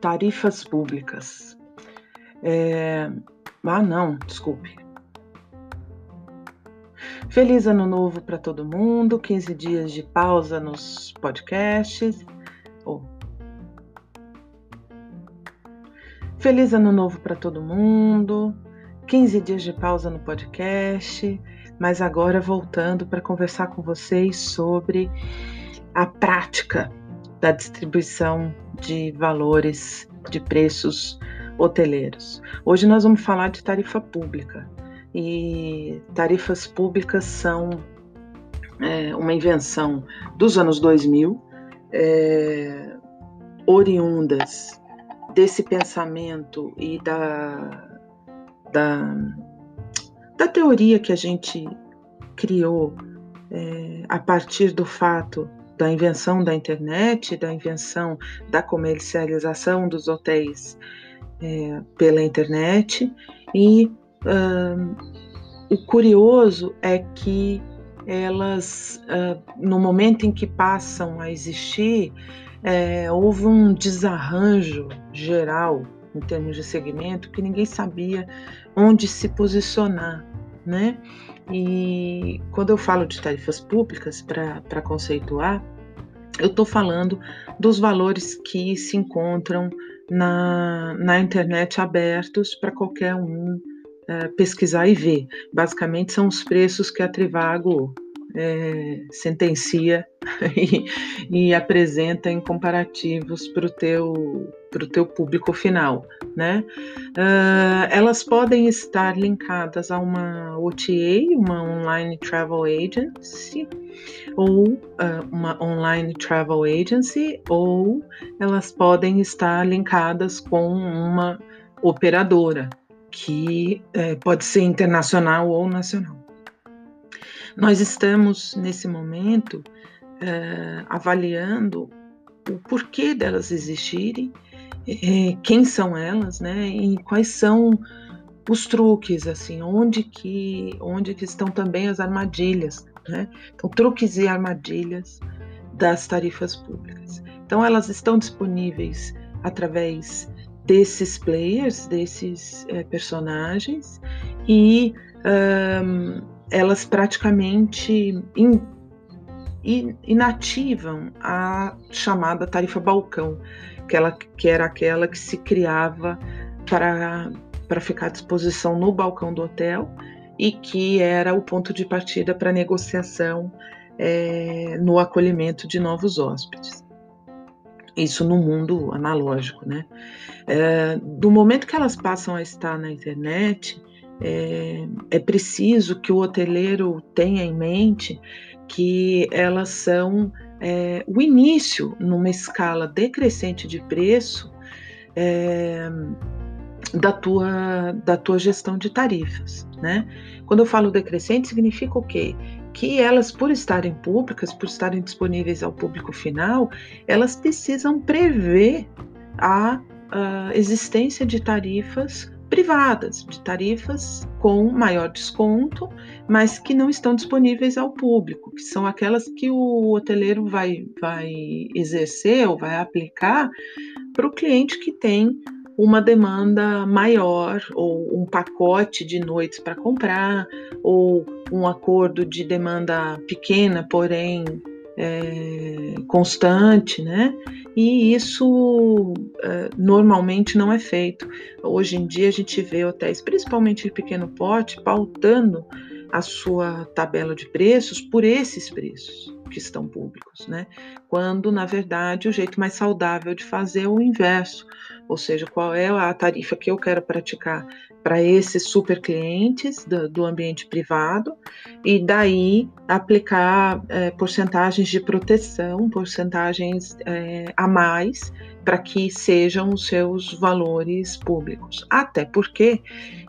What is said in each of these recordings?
Tarifas públicas. É... Ah, não, desculpe. Feliz ano novo para todo mundo, 15 dias de pausa nos podcasts. Oh. Feliz ano novo para todo mundo, 15 dias de pausa no podcast, mas agora voltando para conversar com vocês sobre a prática da distribuição de valores de preços hoteleiros. Hoje nós vamos falar de tarifa pública e tarifas públicas são é, uma invenção dos anos 2000, é, oriundas desse pensamento e da, da, da teoria que a gente criou é, a partir do fato da invenção da internet, da invenção da comercialização dos hotéis é, pela internet. E o curioso é que elas, uh, no momento em que passam a existir, é, houve um desarranjo geral em termos de segmento que ninguém sabia onde se posicionar, né? E quando eu falo de tarifas públicas, para conceituar, eu estou falando dos valores que se encontram na, na internet abertos para qualquer um é, pesquisar e ver. Basicamente, são os preços que a Trivago é, sentencia e, e, apresenta em comparativos para o teu, teu público final. Né? Uh, elas podem estar linkadas a uma OTA, uma Online Travel Agency, ou uh, uma Online Travel Agency, ou elas podem estar linkadas com uma operadora, que uh, pode ser internacional ou nacional. Nós estamos, nesse momento, uh, avaliando o porquê delas existirem, é, quem são elas, né, e quais são os truques, assim, onde que, onde que estão também as armadilhas, né? Então, truques e armadilhas das tarifas públicas. Então, elas estão disponíveis através desses players, desses é, personagens, e um, elas praticamente in, in, inativam a chamada tarifa balcão, que, ela, que era aquela que se criava para, para ficar à disposição no balcão do hotel e que era o ponto de partida para negociação é, no acolhimento de novos hóspedes. Isso no mundo analógico, né? É, do momento que elas passam a estar na internet, é, é preciso que o hoteleiro tenha em mente que elas são é, o início numa escala decrescente de preço é, da, tua, da tua gestão de tarifas. Né? Quando eu falo decrescente, significa o quê? Que elas, por estarem públicas, por estarem disponíveis ao público final, elas precisam prever a, a existência de tarifas privadas, de tarifas com maior desconto, mas que não estão disponíveis ao público, que são aquelas que o hoteleiro vai, vai exercer ou vai aplicar para o cliente que tem uma demanda maior, ou um pacote de noites para comprar, ou um acordo de demanda pequena, porém é, constante, né? E isso é, normalmente não é feito. Hoje em dia a gente vê hotéis, principalmente de pequeno porte, pautando a sua tabela de preços por esses preços que estão públicos, né? Quando na verdade o jeito mais saudável de fazer é o inverso, ou seja, qual é a tarifa que eu quero praticar para esses super clientes do, do, ambiente privado e daí aplicar é, porcentagens de proteção, porcentagens é, a mais para que sejam os seus valores públicos. Até porque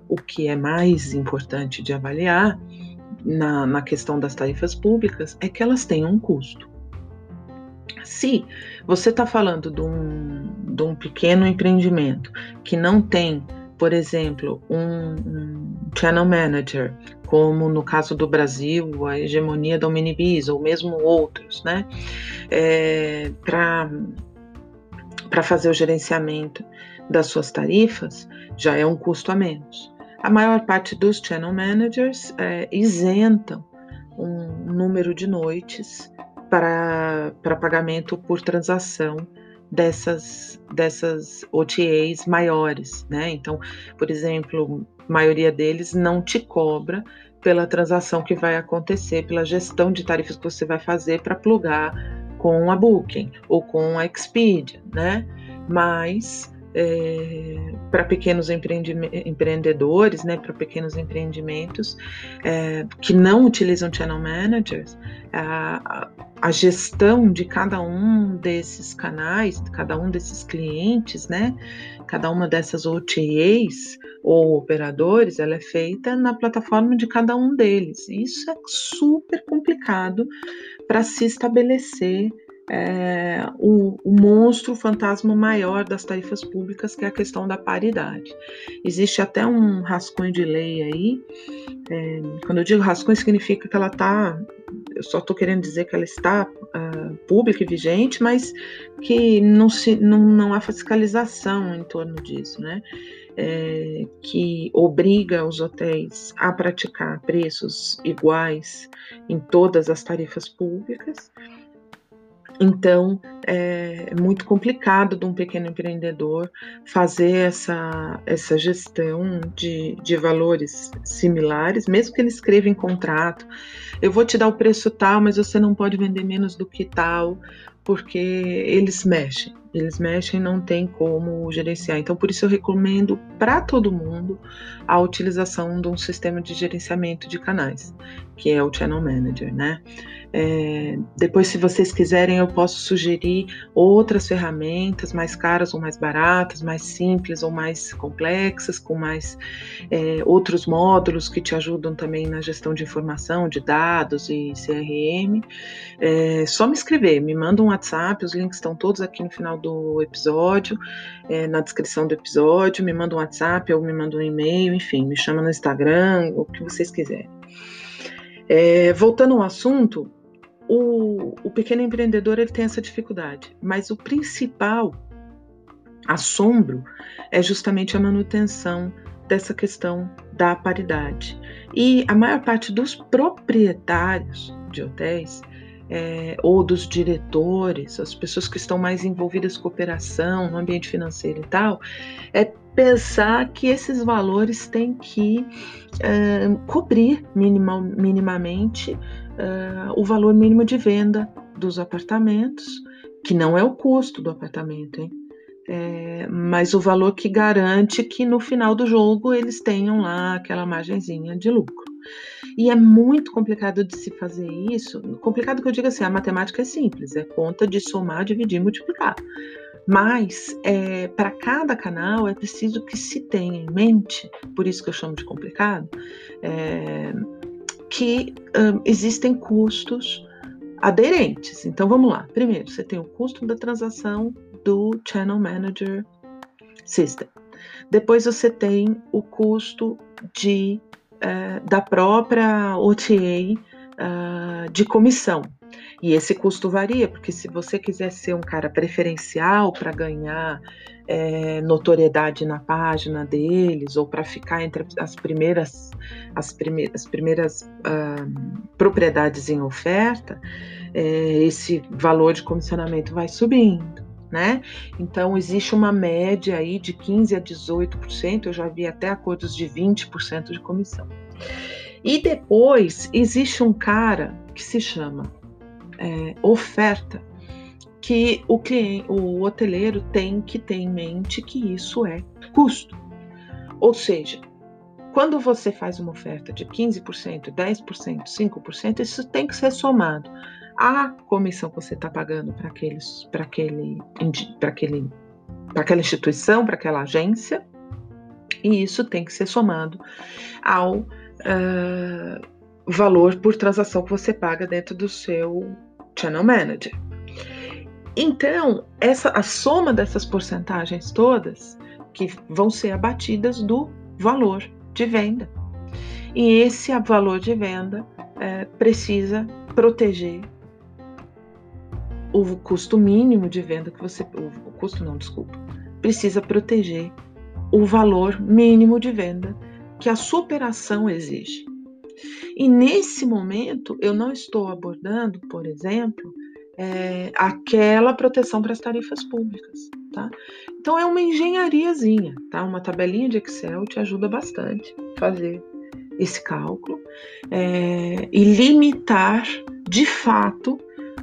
o que é mais importante de avaliar na, na questão das tarifas públicas é que elas têm um custo. Se você está falando de um, de um pequeno empreendimento que não tem por exemplo, um, channel manager, como no caso do Brasil, a hegemonia da Omnibis, ou mesmo outros, né? É, Para fazer o gerenciamento das suas tarifas, já é um custo a menos. A maior parte dos channel managers é, isentam um número de noites para pagamento por transação dessas, dessas OTAs maiores, né? Então, por exemplo, a maioria deles não te cobra pela transação que vai acontecer, pela gestão de tarifas que você vai fazer para plugar com a Booking ou com a Expedia, né? Mas é, para pequenos empreendedores, né, para pequenos empreendimentos é, que não utilizam channel managers, a, a, gestão de cada um desses canais, cada um desses clientes, né, cada uma dessas OTAs ou operadores, ela é feita na plataforma de cada um deles. Isso é super complicado para se estabelecer é, o, o, monstro, o fantasma maior das tarifas públicas, que é a questão da paridade. Existe até um rascunho de lei aí. É, quando eu digo rascunho, significa que ela está. Eu só estou querendo dizer que ela está uh, pública e vigente, mas que não, se, não, não há fiscalização em torno disso, né? É, que obriga os hotéis a praticar preços iguais em todas as tarifas públicas. Então, é muito complicado de um pequeno empreendedor fazer essa, essa gestão de, de valores similares, mesmo que ele escreva em contrato. Eu vou te dar o preço tal, mas você não pode vender menos do que tal, porque eles mexem. Eles mexem, não tem como gerenciar. Então, por isso eu recomendo para todo mundo a utilização de um sistema de gerenciamento de canais, que é o Channel Manager, né? É, depois, se vocês quiserem, eu posso sugerir outras ferramentas mais caras ou mais baratas, mais simples ou mais complexas, com mais é, outros módulos que te ajudam também na gestão de informação, de dados e CRM. É, só me escrever, me manda um WhatsApp, os links estão todos aqui no final do episódio, é, na descrição do episódio, me manda um WhatsApp ou me manda um e-mail, enfim, me chama no Instagram, o que vocês quiserem. É, voltando ao assunto, o, o pequeno empreendedor ele tem essa dificuldade, mas o principal assombro é justamente a manutenção dessa questão da paridade. E a maior parte dos proprietários de hotéis é, ou dos diretores, as pessoas que estão mais envolvidas com operação, no ambiente financeiro e tal, é pensar que esses valores têm que é, cobrir minimamente uh, o valor mínimo de venda dos apartamentos, que não é o custo do apartamento, hein? É, mas o valor que garante que no final do jogo eles tenham lá aquela margenzinha de lucro. E é muito complicado de se fazer isso. Complicado que eu digo assim, a matemática é simples, é conta de somar, dividir multiplicar. Mas é, para cada canal é preciso que se tenha em mente, por isso que eu chamo de complicado, é, que um, existem custos aderentes. Então vamos lá. Primeiro, você tem o custo da transação do Channel Manager System. Depois você tem o custo de, uh, da própria OTA uh, eh, de comissão. E esse custo varia, porque se você quiser ser um cara preferencial para ganhar é, notoriedade na página deles ou para ficar entre as primeiras as, prime as primeiras uh, propriedades em oferta, é, esse valor de comissionamento vai subindo. Né? Então existe uma média aí de 15 a 18%, eu já vi até acordos de 20% de comissão. E depois existe um cara que se chama é, oferta, que o cliente, o hoteleiro tem que ter em mente que isso é custo. Ou seja, quando você faz uma oferta de 15%, 10%, 5%, isso tem que ser somado à comissão que você está pagando para aqueles, para aquele, para aquele, para aquela instituição, para aquela agência, e isso tem que ser somado ao uh, valor por transação que você paga dentro do seu Channel Manager. Então, essa, a soma dessas porcentagens todas que vão ser abatidas do valor de venda. E esse valor de venda é, precisa proteger o custo mínimo de venda que você. O custo não, desculpa. Precisa proteger o valor mínimo de venda que a sua operação exige. E nesse momento, eu não estou abordando, por exemplo, é, aquela proteção para as tarifas públicas, tá? Então é uma engenhariazinha, tá? Uma tabelinha de Excel te ajuda bastante a fazer esse cálculo é, e limitar de fato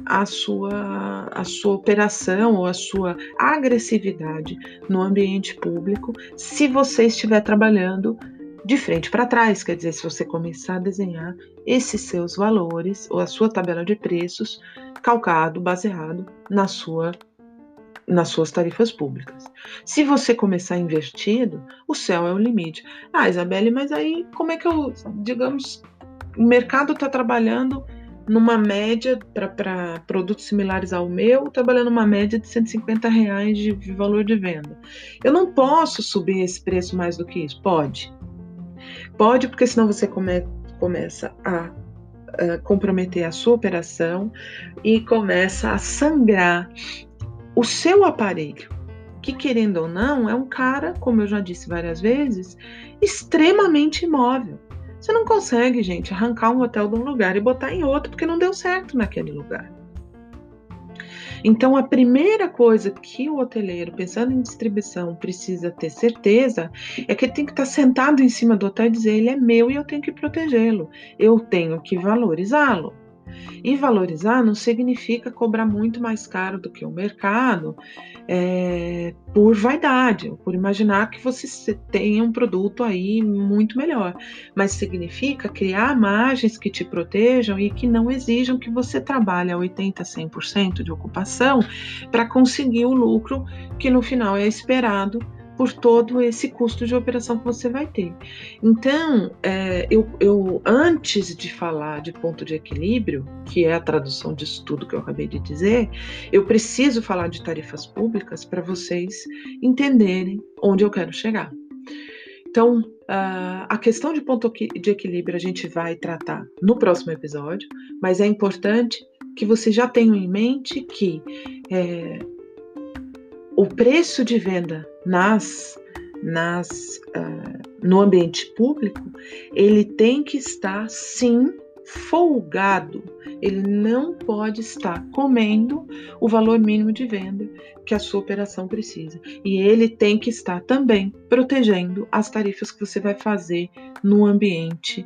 a sua, a sua operação ou a sua agressividade no ambiente público se você estiver trabalhando de frente para trás, quer dizer, se você começar a desenhar esses seus valores ou a sua tabela de preços calcado, baseado na sua nas suas tarifas públicas. Se você começar invertido, o céu é o limite. Ah, Isabelle, mas aí como é que eu, digamos, o mercado está trabalhando numa média para produtos similares ao meu, trabalhando uma média de 150 reais de, valor de venda. Eu não posso subir esse preço mais do que isso? Pode. Pode, porque senão você come, começa a comprometer a sua operação e começa a sangrar o seu aparelho, que querendo ou não é um cara, como eu já disse várias vezes, extremamente imóvel. Você não consegue, gente, arrancar um hotel de um lugar e botar em outro porque não deu certo naquele lugar. Então, a primeira coisa que o hoteleiro, pensando em distribuição, precisa ter certeza é que ele tem que estar sentado em cima do hotel e dizer: ele é meu e eu tenho que protegê-lo, eu tenho que valorizá-lo. E valorizar não significa cobrar muito mais caro do que o mercado é, por vaidade, por imaginar que você tem um produto aí muito melhor. Mas significa criar margens que te protejam e que não exijam que você trabalhe a 80%, 100% de ocupação para conseguir o lucro que no final é esperado por todo esse custo de operação que você vai ter. Então, é, eu, eu, antes de falar de ponto de equilíbrio, que é a tradução disso tudo que eu acabei de dizer, eu preciso falar de tarifas públicas para vocês entenderem onde eu quero chegar. Então, a questão de ponto de equilíbrio a gente vai tratar no próximo episódio, mas é importante que vocês já tenham em mente que é, o preço de venda nas, nas, uh, no ambiente público, ele tem que estar sim folgado. Ele não pode estar comendo o valor mínimo de venda que a sua operação precisa. E ele tem que estar também protegendo as tarifas que você vai fazer no ambiente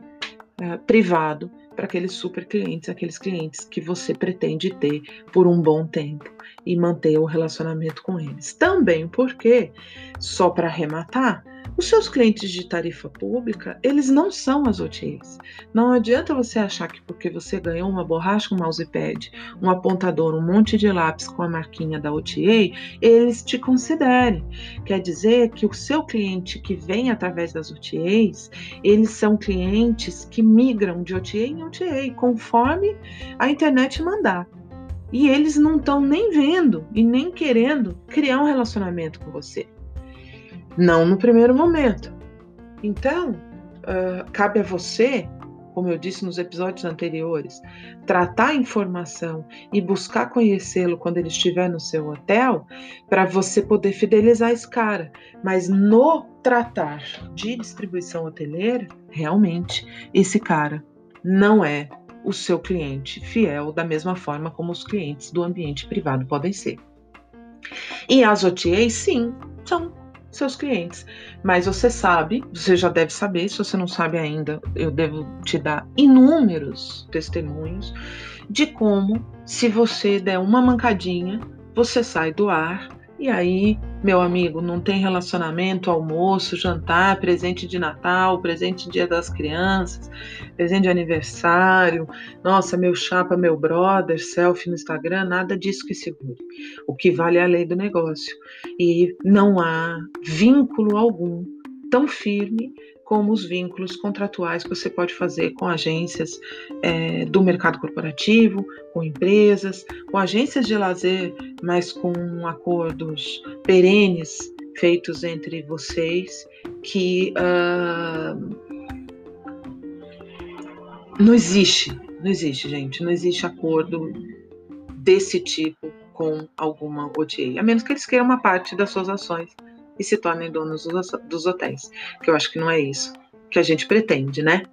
uh, privado para aqueles super clientes, aqueles clientes que você pretende ter por um bom tempo e manter o relacionamento com eles. Também porque, só para arrematar, os seus clientes de tarifa pública, eles não são as OTAs. Não adianta você achar que porque você ganhou uma borracha, um mousepad, um apontador, um monte de lápis com a marquinha da OTA, eles te considerem. Quer dizer que o seu cliente que vem através das OTAs, eles são clientes que migram de OTA em OTA, conforme a internet mandar. E eles não estão nem vendo e nem querendo criar um relacionamento com você. Não no primeiro momento. Então, uh, cabe a você, como eu disse nos episódios anteriores, tratar a informação e buscar conhecê-lo quando ele estiver no seu hotel, para você poder fidelizar esse cara. Mas no tratar de distribuição hoteleira, realmente, esse cara não é o seu cliente fiel da mesma forma como os clientes do ambiente privado podem ser. E as OTAs, sim, são seus clientes. Mas você sabe, você já deve saber, se você não sabe ainda, eu devo te dar inúmeros testemunhos de como, se você der uma mancadinha, você sai do ar e aí, meu amigo, não tem relacionamento, almoço, jantar, presente de Natal, presente de Dia das Crianças, presente de aniversário, nossa, meu chapa, meu brother, selfie no Instagram, nada disso que segure. O que vale é a lei do negócio. E não há vínculo algum tão firme como os vínculos contratuais que você pode fazer com agências é, do mercado corporativo, com empresas, com agências de lazer, mas com acordos perenes feitos entre vocês que uh, não existe, não existe, gente, não existe acordo desse tipo com alguma OTA, a menos que eles queiram uma parte das suas ações e se tornem donos dos hotéis, que eu acho que não é isso que a gente pretende, né?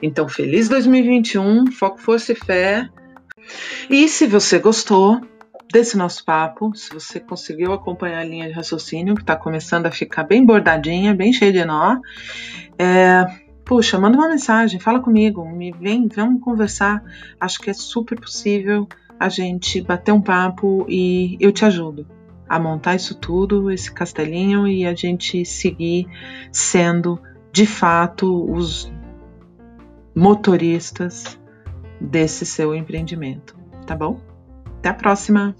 Então, feliz 2021, foco, força e fé. E se você gostou desse nosso papo, se você conseguiu acompanhar a linha de raciocínio, que está começando a ficar bem bordadinha, bem cheia de nó, é, puxa, manda uma mensagem, fala comigo, me vem, vamos conversar. Acho que é super possível a gente bater um papo e eu te ajudo a montar isso tudo, esse castelinho e a gente seguir sendo de fato os motoristas desse seu empreendimento, tá bom? Até a próxima!